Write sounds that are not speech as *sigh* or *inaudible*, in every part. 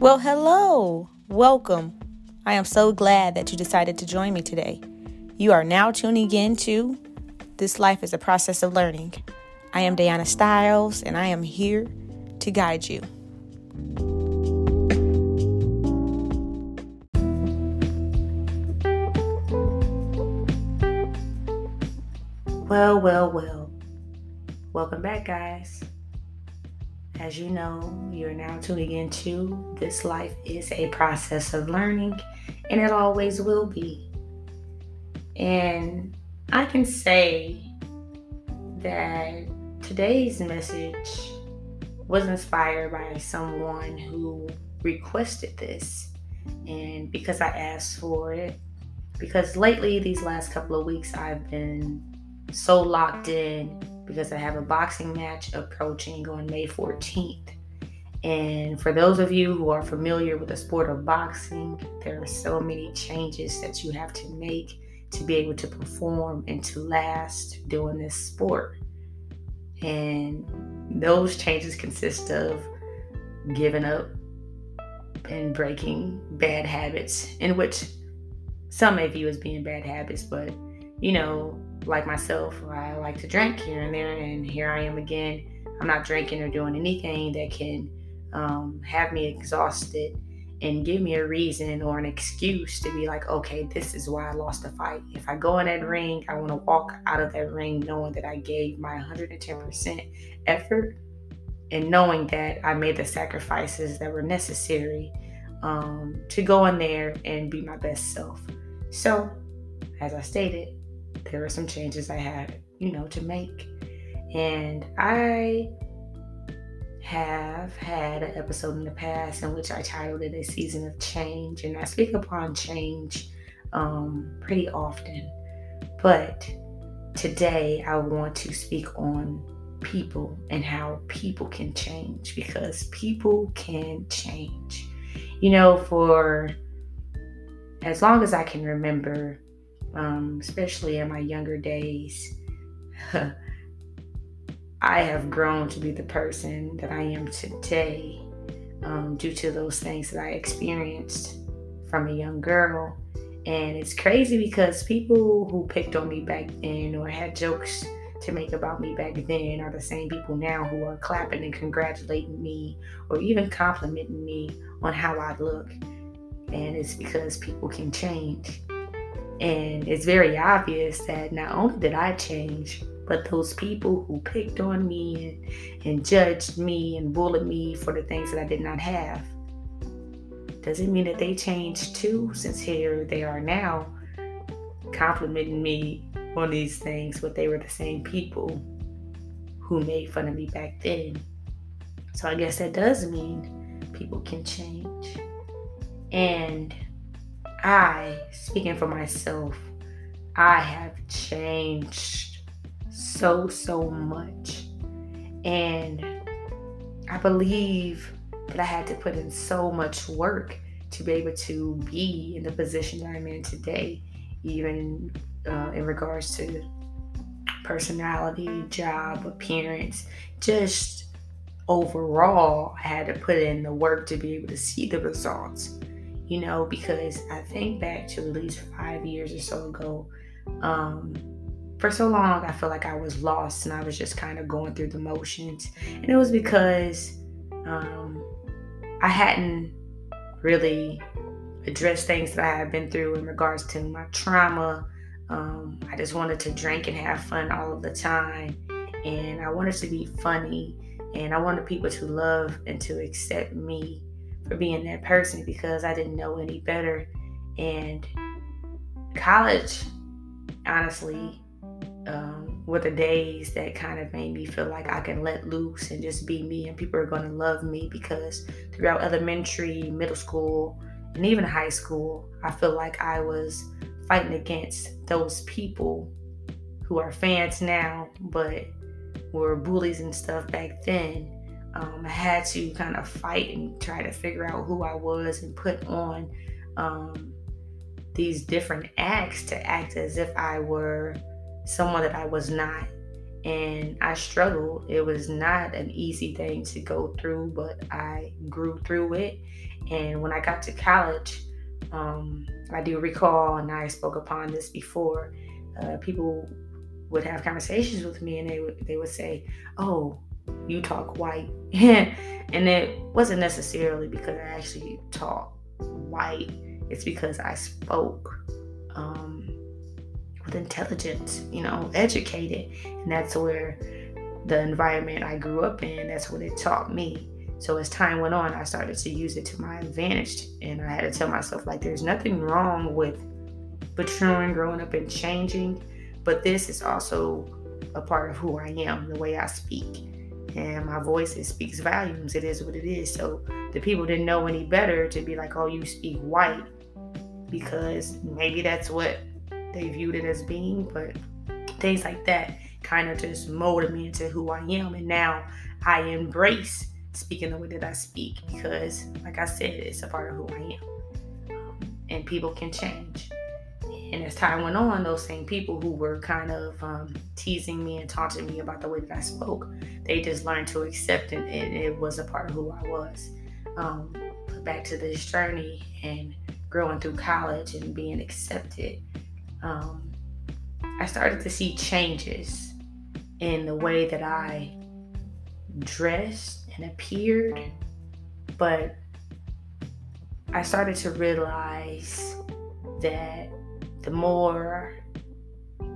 Well, hello. Welcome. I am so glad that you decided to join me today. You are now tuning in to This Life is a Process of Learning. I am Diana Styles, and I am here to guide you. Well, well, well. Welcome back, guys. As you know, you're now tuning into This Life is a Process of Learning, and it always will be. And I can say that today's message was inspired by someone who requested this. And because I asked for it, because lately, these last couple of weeks, I've been so locked in because I have a boxing match approaching on May 14th. And for those of you who are familiar with the sport of boxing, there are so many changes that you have to make to be able to perform and to last doing this sport. And those changes consist of giving up and breaking bad habits, in which some may view as being bad habits, but you know, like myself, I like to drink here and there, and here I am again. I'm not drinking or doing anything that can um, have me exhausted and give me a reason or an excuse to be like, okay, this is why I lost the fight. If I go in that ring, I want to walk out of that ring knowing that I gave my 110% effort and knowing that I made the sacrifices that were necessary um, to go in there and be my best self. So, as I stated, there were some changes I had, you know, to make. And I have had an episode in the past in which I titled it A Season of Change. And I speak upon change um, pretty often. But today I want to speak on people and how people can change because people can change. You know, for as long as I can remember, um, especially in my younger days, *laughs* I have grown to be the person that I am today um, due to those things that I experienced from a young girl. And it's crazy because people who picked on me back then or had jokes to make about me back then are the same people now who are clapping and congratulating me or even complimenting me on how I look. And it's because people can change. And it's very obvious that not only did I change, but those people who picked on me and, and judged me and bullied me for the things that I did not have, does it mean that they changed too, since here they are now complimenting me on these things, but they were the same people who made fun of me back then. So I guess that does mean people can change. And I, speaking for myself, I have changed so, so much. And I believe that I had to put in so much work to be able to be in the position that I'm in today, even uh, in regards to personality, job, appearance, just overall, I had to put in the work to be able to see the results you know, because I think back to at least five years or so ago. Um, for so long, I felt like I was lost and I was just kind of going through the motions. And it was because um, I hadn't really addressed things that I had been through in regards to my trauma. Um, I just wanted to drink and have fun all of the time. And I wanted to be funny. And I wanted people to love and to accept me for being that person because I didn't know any better. And college, honestly, um, were the days that kind of made me feel like I can let loose and just be me, and people are going to love me because throughout elementary, middle school, and even high school, I feel like I was fighting against those people who are fans now, but were bullies and stuff back then um, I had to kind of fight and try to figure out who I was and put on um, these different acts to act as if I were someone that I was not. and I struggled. It was not an easy thing to go through, but I grew through it. And when I got to college, um, I do recall, and I spoke upon this before, uh, people would have conversations with me and they would, they would say, Oh, you talk white. *laughs* and it wasn't necessarily because I actually talk white, it's because I spoke. Um, with intelligence, you know, educated. And that's where the environment I grew up in, that's what it taught me. So as time went on, I started to use it to my advantage. And I had to tell myself, like, there's nothing wrong with maturing, growing up, and changing. But this is also a part of who I am, the way I speak. And my voice, it speaks volumes. It is what it is. So the people didn't know any better to be like, oh, you speak white. Because maybe that's what they viewed it as being, but things like that kind of just molded me into who I am. And now I embrace speaking the way that I speak because, like I said, it's a part of who I am. Um, and people can change. And as time went on, those same people who were kind of um, teasing me and taunting me about the way that I spoke, they just learned to accept it, and it was a part of who I was. Um, back to this journey and growing through college and being accepted um, I started to see changes in the way that I dressed and appeared, but I started to realize that the more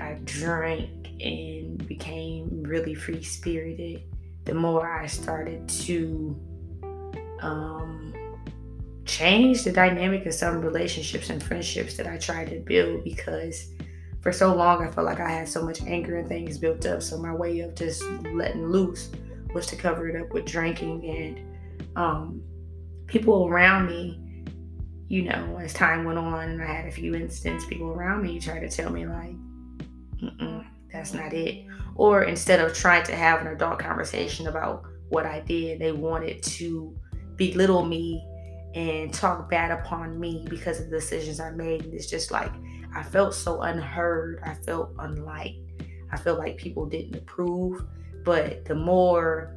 I drank and became really free spirited, the more I started to um, change the dynamic of some relationships and friendships that I tried to build because for so long I felt like I had so much anger and things built up. So my way of just letting loose was to cover it up with drinking and um, people around me. You know, as time went on, and I had a few instances, people around me tried to tell me like, "That's not it," or instead of trying to have an adult conversation about what I did, they wanted to belittle me and talk bad upon me because of the decisions I made. And it's just like I felt so unheard. I felt unliked. I felt like people didn't approve. But the more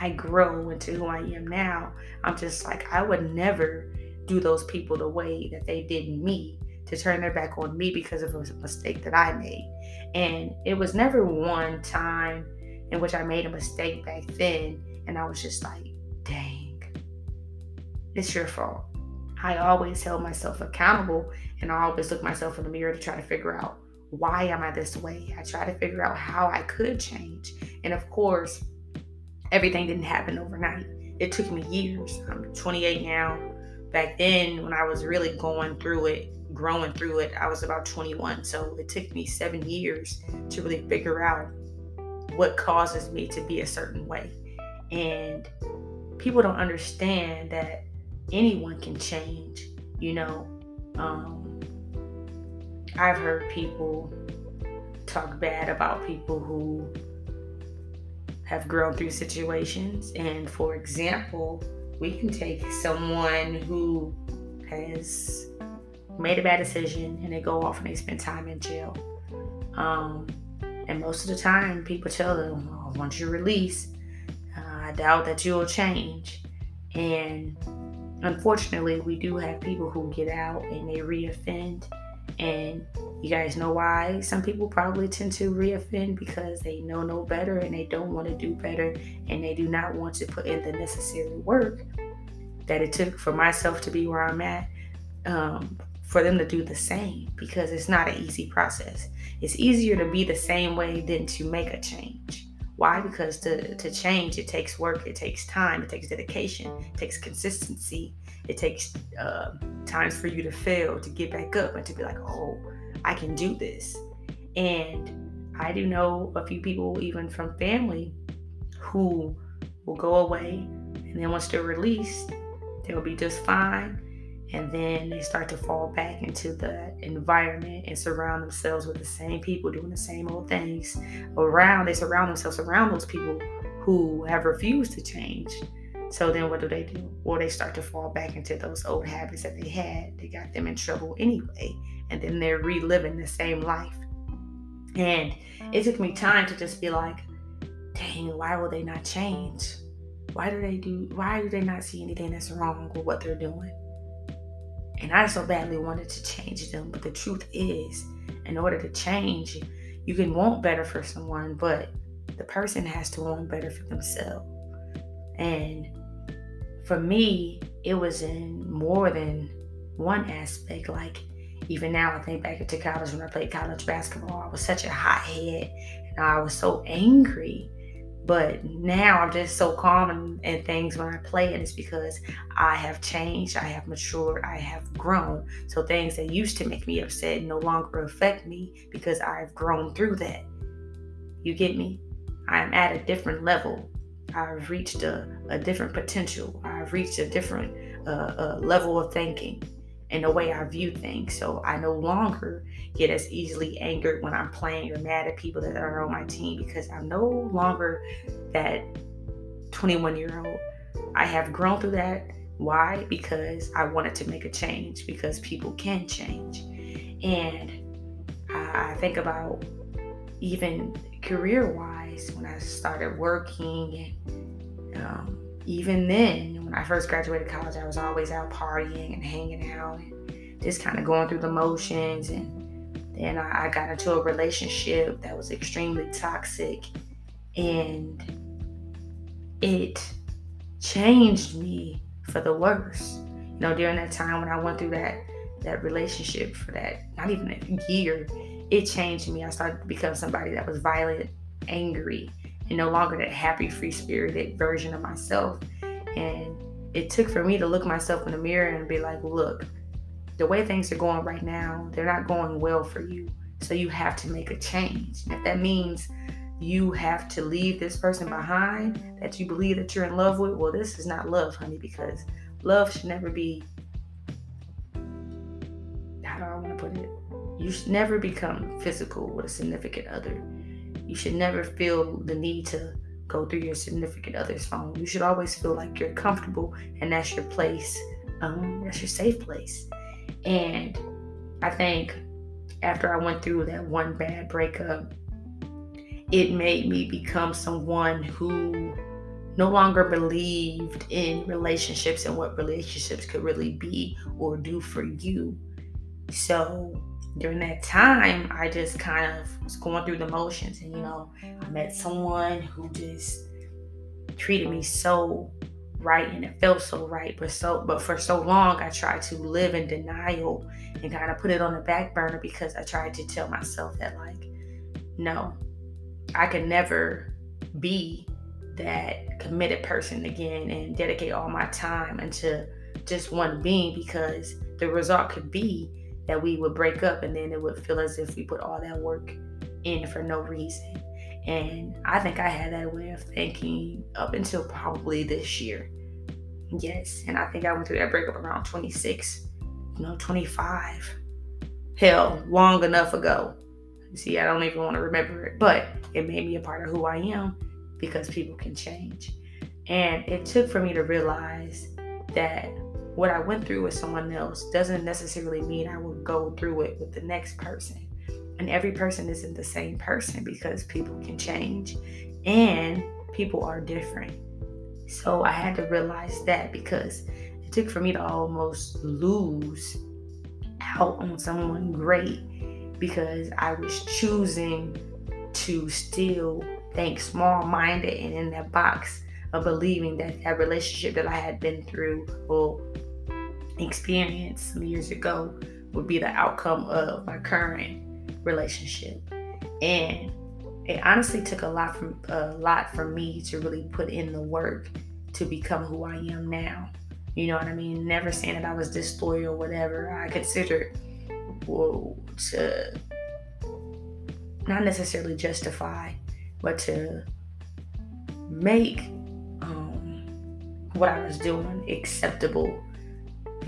I grow into who I am now, I'm just like I would never do those people the way that they did me to turn their back on me because of a mistake that I made. And it was never one time in which I made a mistake back then and I was just like, dang it's your fault. I always held myself accountable and I always look myself in the mirror to try to figure out why am I this way? I try to figure out how I could change. And of course, everything didn't happen overnight. It took me years. I'm 28 now. Back then, when I was really going through it, growing through it, I was about 21. So it took me seven years to really figure out what causes me to be a certain way. And people don't understand that anyone can change, you know. Um, I've heard people talk bad about people who have grown through situations. And for example, we can take someone who has made a bad decision and they go off and they spend time in jail. Um, and most of the time, people tell them, oh, once you release, uh, I doubt that you'll change. And unfortunately, we do have people who get out and they reoffend. And you guys know why some people probably tend to reoffend because they know no better and they don't want to do better and they do not want to put in the necessary work that it took for myself to be where I'm at. Um, for them to do the same because it's not an easy process. It's easier to be the same way than to make a change. Why? Because to, to change, it takes work, it takes time, it takes dedication, it takes consistency, it takes uh, times for you to fail, to get back up, and to be like, oh, I can do this. And I do know a few people, even from family, who will go away, and then once they're released, they'll be just fine. And then they start to fall back into the environment and surround themselves with the same people doing the same old things around. They surround themselves around those people who have refused to change so then what do they do well they start to fall back into those old habits that they had they got them in trouble anyway and then they're reliving the same life And it took me time to just be like, dang, why will they not change? Why do they do why do they not see anything that's wrong with what they're doing? And I so badly wanted to change them. But the truth is, in order to change, you can want better for someone, but the person has to want better for themselves. And for me, it was in more than one aspect. Like, even now, I think back into college when I played college basketball, I was such a hothead and I was so angry. But now I'm just so calm and, and things when I play, and it's because I have changed, I have matured, I have grown. So things that used to make me upset no longer affect me because I've grown through that. You get me? I'm at a different level. I've reached a, a different potential. I've reached a different uh, uh, level of thinking and the way I view things. So I no longer get as easily angered when I'm playing or mad at people that are on my team because I'm no longer that 21 year old. I have grown through that. Why? Because I wanted to make a change because people can change. And I think about even career wise when I started working um, even then, when I first graduated college, I was always out partying and hanging out and just kind of going through the motions. And then I, I got into a relationship that was extremely toxic and it changed me for the worse. You know, during that time when I went through that that relationship for that not even a year, it changed me. I started to become somebody that was violent, angry, and no longer that happy, free spirited version of myself. And it took for me to look myself in the mirror and be like, look, the way things are going right now, they're not going well for you. So you have to make a change. If that means you have to leave this person behind that you believe that you're in love with, well, this is not love, honey, because love should never be. How do I want to put it? You should never become physical with a significant other you should never feel the need to go through your significant other's phone. You should always feel like you're comfortable and that's your place. Um, that's your safe place. And I think after I went through that one bad breakup, it made me become someone who no longer believed in relationships and what relationships could really be or do for you. So during that time, I just kind of was going through the motions. And, you know, I met someone who just treated me so right and it felt so right. But so but for so long I tried to live in denial and kind of put it on the back burner because I tried to tell myself that like, no, I could never be that committed person again and dedicate all my time into just one being because the result could be that we would break up and then it would feel as if we put all that work in for no reason. And I think I had that way of thinking up until probably this year. Yes. And I think I went through that breakup around 26, you know, 25. Hell, long enough ago. See, I don't even want to remember it, but it made me a part of who I am because people can change. And it took for me to realize that what I went through with someone else doesn't necessarily mean I will go through it with the next person. And every person isn't the same person because people can change and people are different. So I had to realize that because it took for me to almost lose out on someone great because I was choosing to still think small minded and in that box of believing that that relationship that I had been through or experience some years ago would be the outcome of my current relationship. And it honestly took a lot from a lot for me to really put in the work to become who I am now. You know what I mean? Never saying that I was disloyal or whatever. I considered well, to not necessarily justify, but to make um, what I was doing acceptable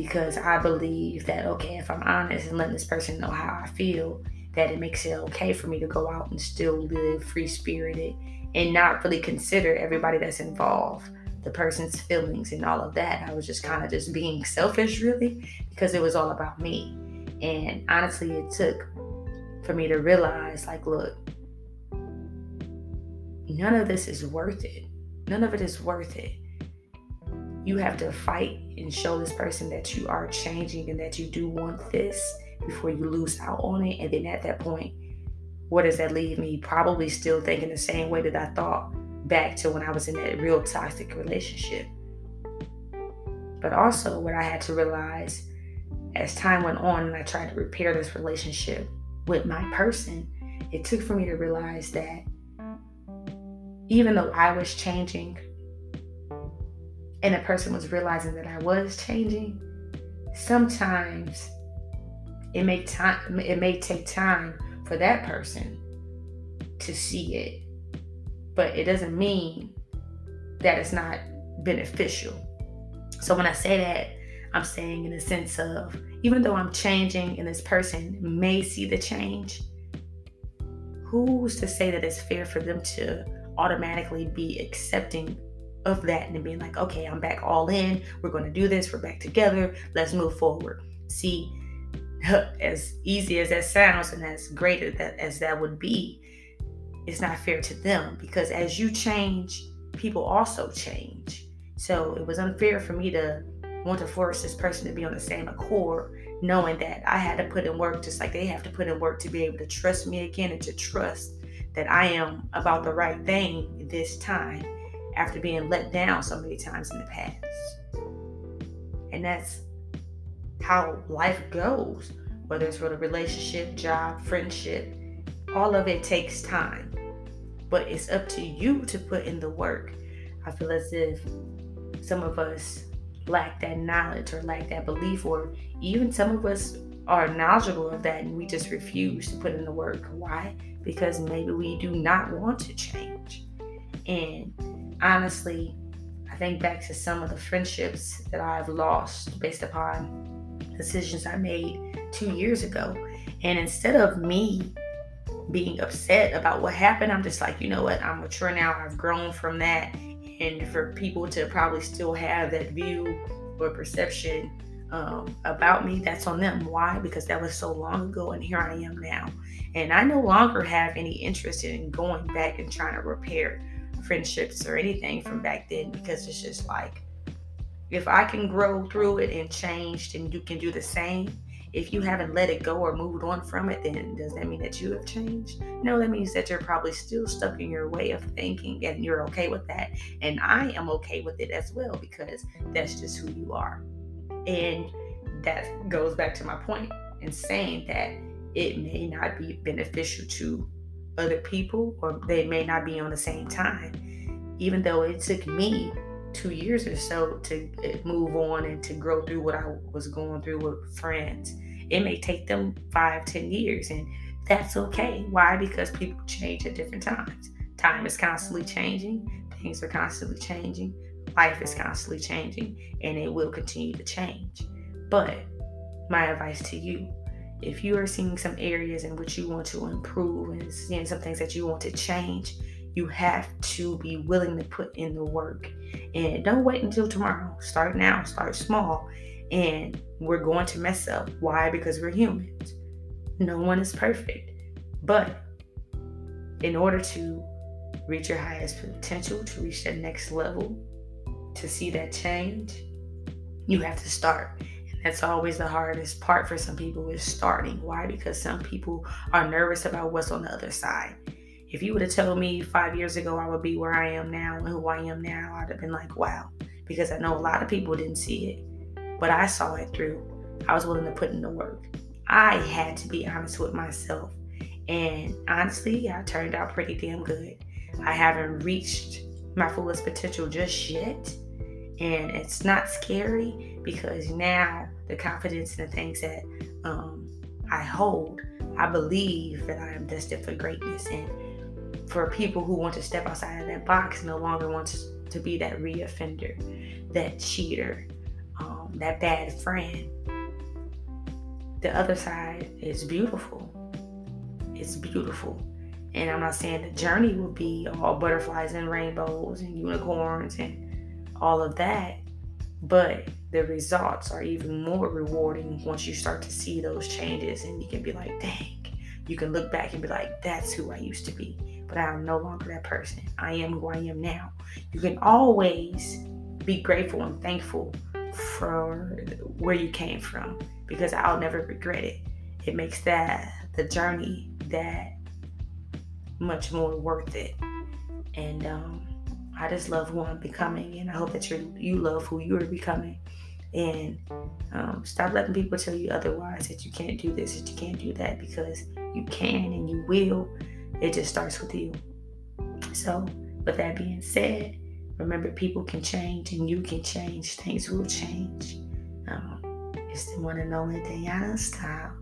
because I believe that, okay, if I'm honest and letting this person know how I feel, that it makes it okay for me to go out and still live free spirited and not really consider everybody that's involved, the person's feelings and all of that. I was just kind of just being selfish, really, because it was all about me. And honestly, it took for me to realize like, look, none of this is worth it. None of it is worth it. You have to fight and show this person that you are changing and that you do want this before you lose out on it. And then at that point, where does that leave me? Probably still thinking the same way that I thought back to when I was in that real toxic relationship. But also, what I had to realize as time went on and I tried to repair this relationship with my person, it took for me to realize that even though I was changing and the person was realizing that I was changing, sometimes it may time it may take time for that person to see it. But it doesn't mean that it's not beneficial. So when I say that, I'm saying in the sense of even though I'm changing and this person may see the change, who's to say that it's fair for them to automatically be accepting of that and being like, okay, I'm back all in. We're going to do this. We're back together. Let's move forward. See, *laughs* as easy as that sounds and as great as that, as that would be, it's not fair to them because as you change, people also change. So it was unfair for me to want to force this person to be on the same accord, knowing that I had to put in work just like they have to put in work to be able to trust me again and to trust that I am about the right thing this time after being let down so many times in the past. And that's how life goes, whether it's for the relationship, job, friendship, all of it takes time. But it's up to you to put in the work. I feel as if some of us lack that knowledge or lack that belief, or even some of us are knowledgeable of that and we just refuse to put in the work. Why? Because maybe we do not want to change. And honestly, I think back to some of the friendships that I've lost based upon decisions I made two years ago. And instead of me being upset about what happened, I'm just like, you know what? I'm mature now. I've grown from that and for people to probably still have that view or perception um, about me, that's on them. Why? Because that was so long ago, and here I am now. And I no longer have any interest in going back and trying to repair friendships or anything from back then because it's just like, if I can grow through it and change, and you can do the same if you haven't let it go or moved on from it, then does that mean that you have changed? No, that means that you're probably still stuck in your way of thinking and you're okay with that. And I am okay with it as well because that's just who you are. And that goes back to my point in saying that it may not be beneficial to other people or they may not be on the same time. Even though it took me two years or so to eh, move on and to grow through what I was going through with friends. It may take them five, ten years, and that's okay. Why? Because people change at different times. Time is constantly changing, things are constantly changing, life is constantly changing, and it will continue to change. But my advice to you if you are seeing some areas in which you want to improve and seeing some things that you want to change, you have to be willing to put in the work. And don't wait until tomorrow. Start now, start small. And we're going to mess up. Why? Because we're humans. No one is perfect. But in order to reach your highest potential, to reach that next level, to see that change, you have to start. That's always the hardest part for some people is starting. Why? Because some people are nervous about what's on the other side if you would have told me five years ago I would be where I am now and who I am now, I'd have been like, wow. Because I know a lot of people didn't see it, but I saw it through. I was willing to put in the work. I had to be honest with myself. And honestly, I turned out pretty damn good. I haven't reached my fullest potential just yet. And it's not scary because now the confidence in the things that um, I hold, I believe that I am destined for greatness. And for people who want to step outside of that box, no longer wants to be that reoffender, that cheater, um, that bad friend. The other side is beautiful. It's beautiful. And I'm not saying the journey will be all butterflies and rainbows and unicorns and all of that, but the results are even more rewarding once you start to see those changes and you can be like, dang, you can look back and be like, that's who I used to be. But I am no longer that person. I am who I am now. You can always be grateful and thankful for where you came from because I'll never regret it. It makes that the journey that much more worth it. And um, I just love who I'm becoming, and I hope that you you love who you are becoming. And um, stop letting people tell you otherwise that you can't do this, that you can't do that, because you can and you will. It just starts with you. So, with that being said, remember people can change and you can change. Things will change. Um, it's the one and only Diana Styles.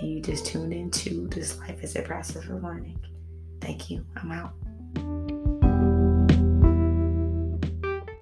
And you just tuned into this life as a process of learning. Thank you. I'm out.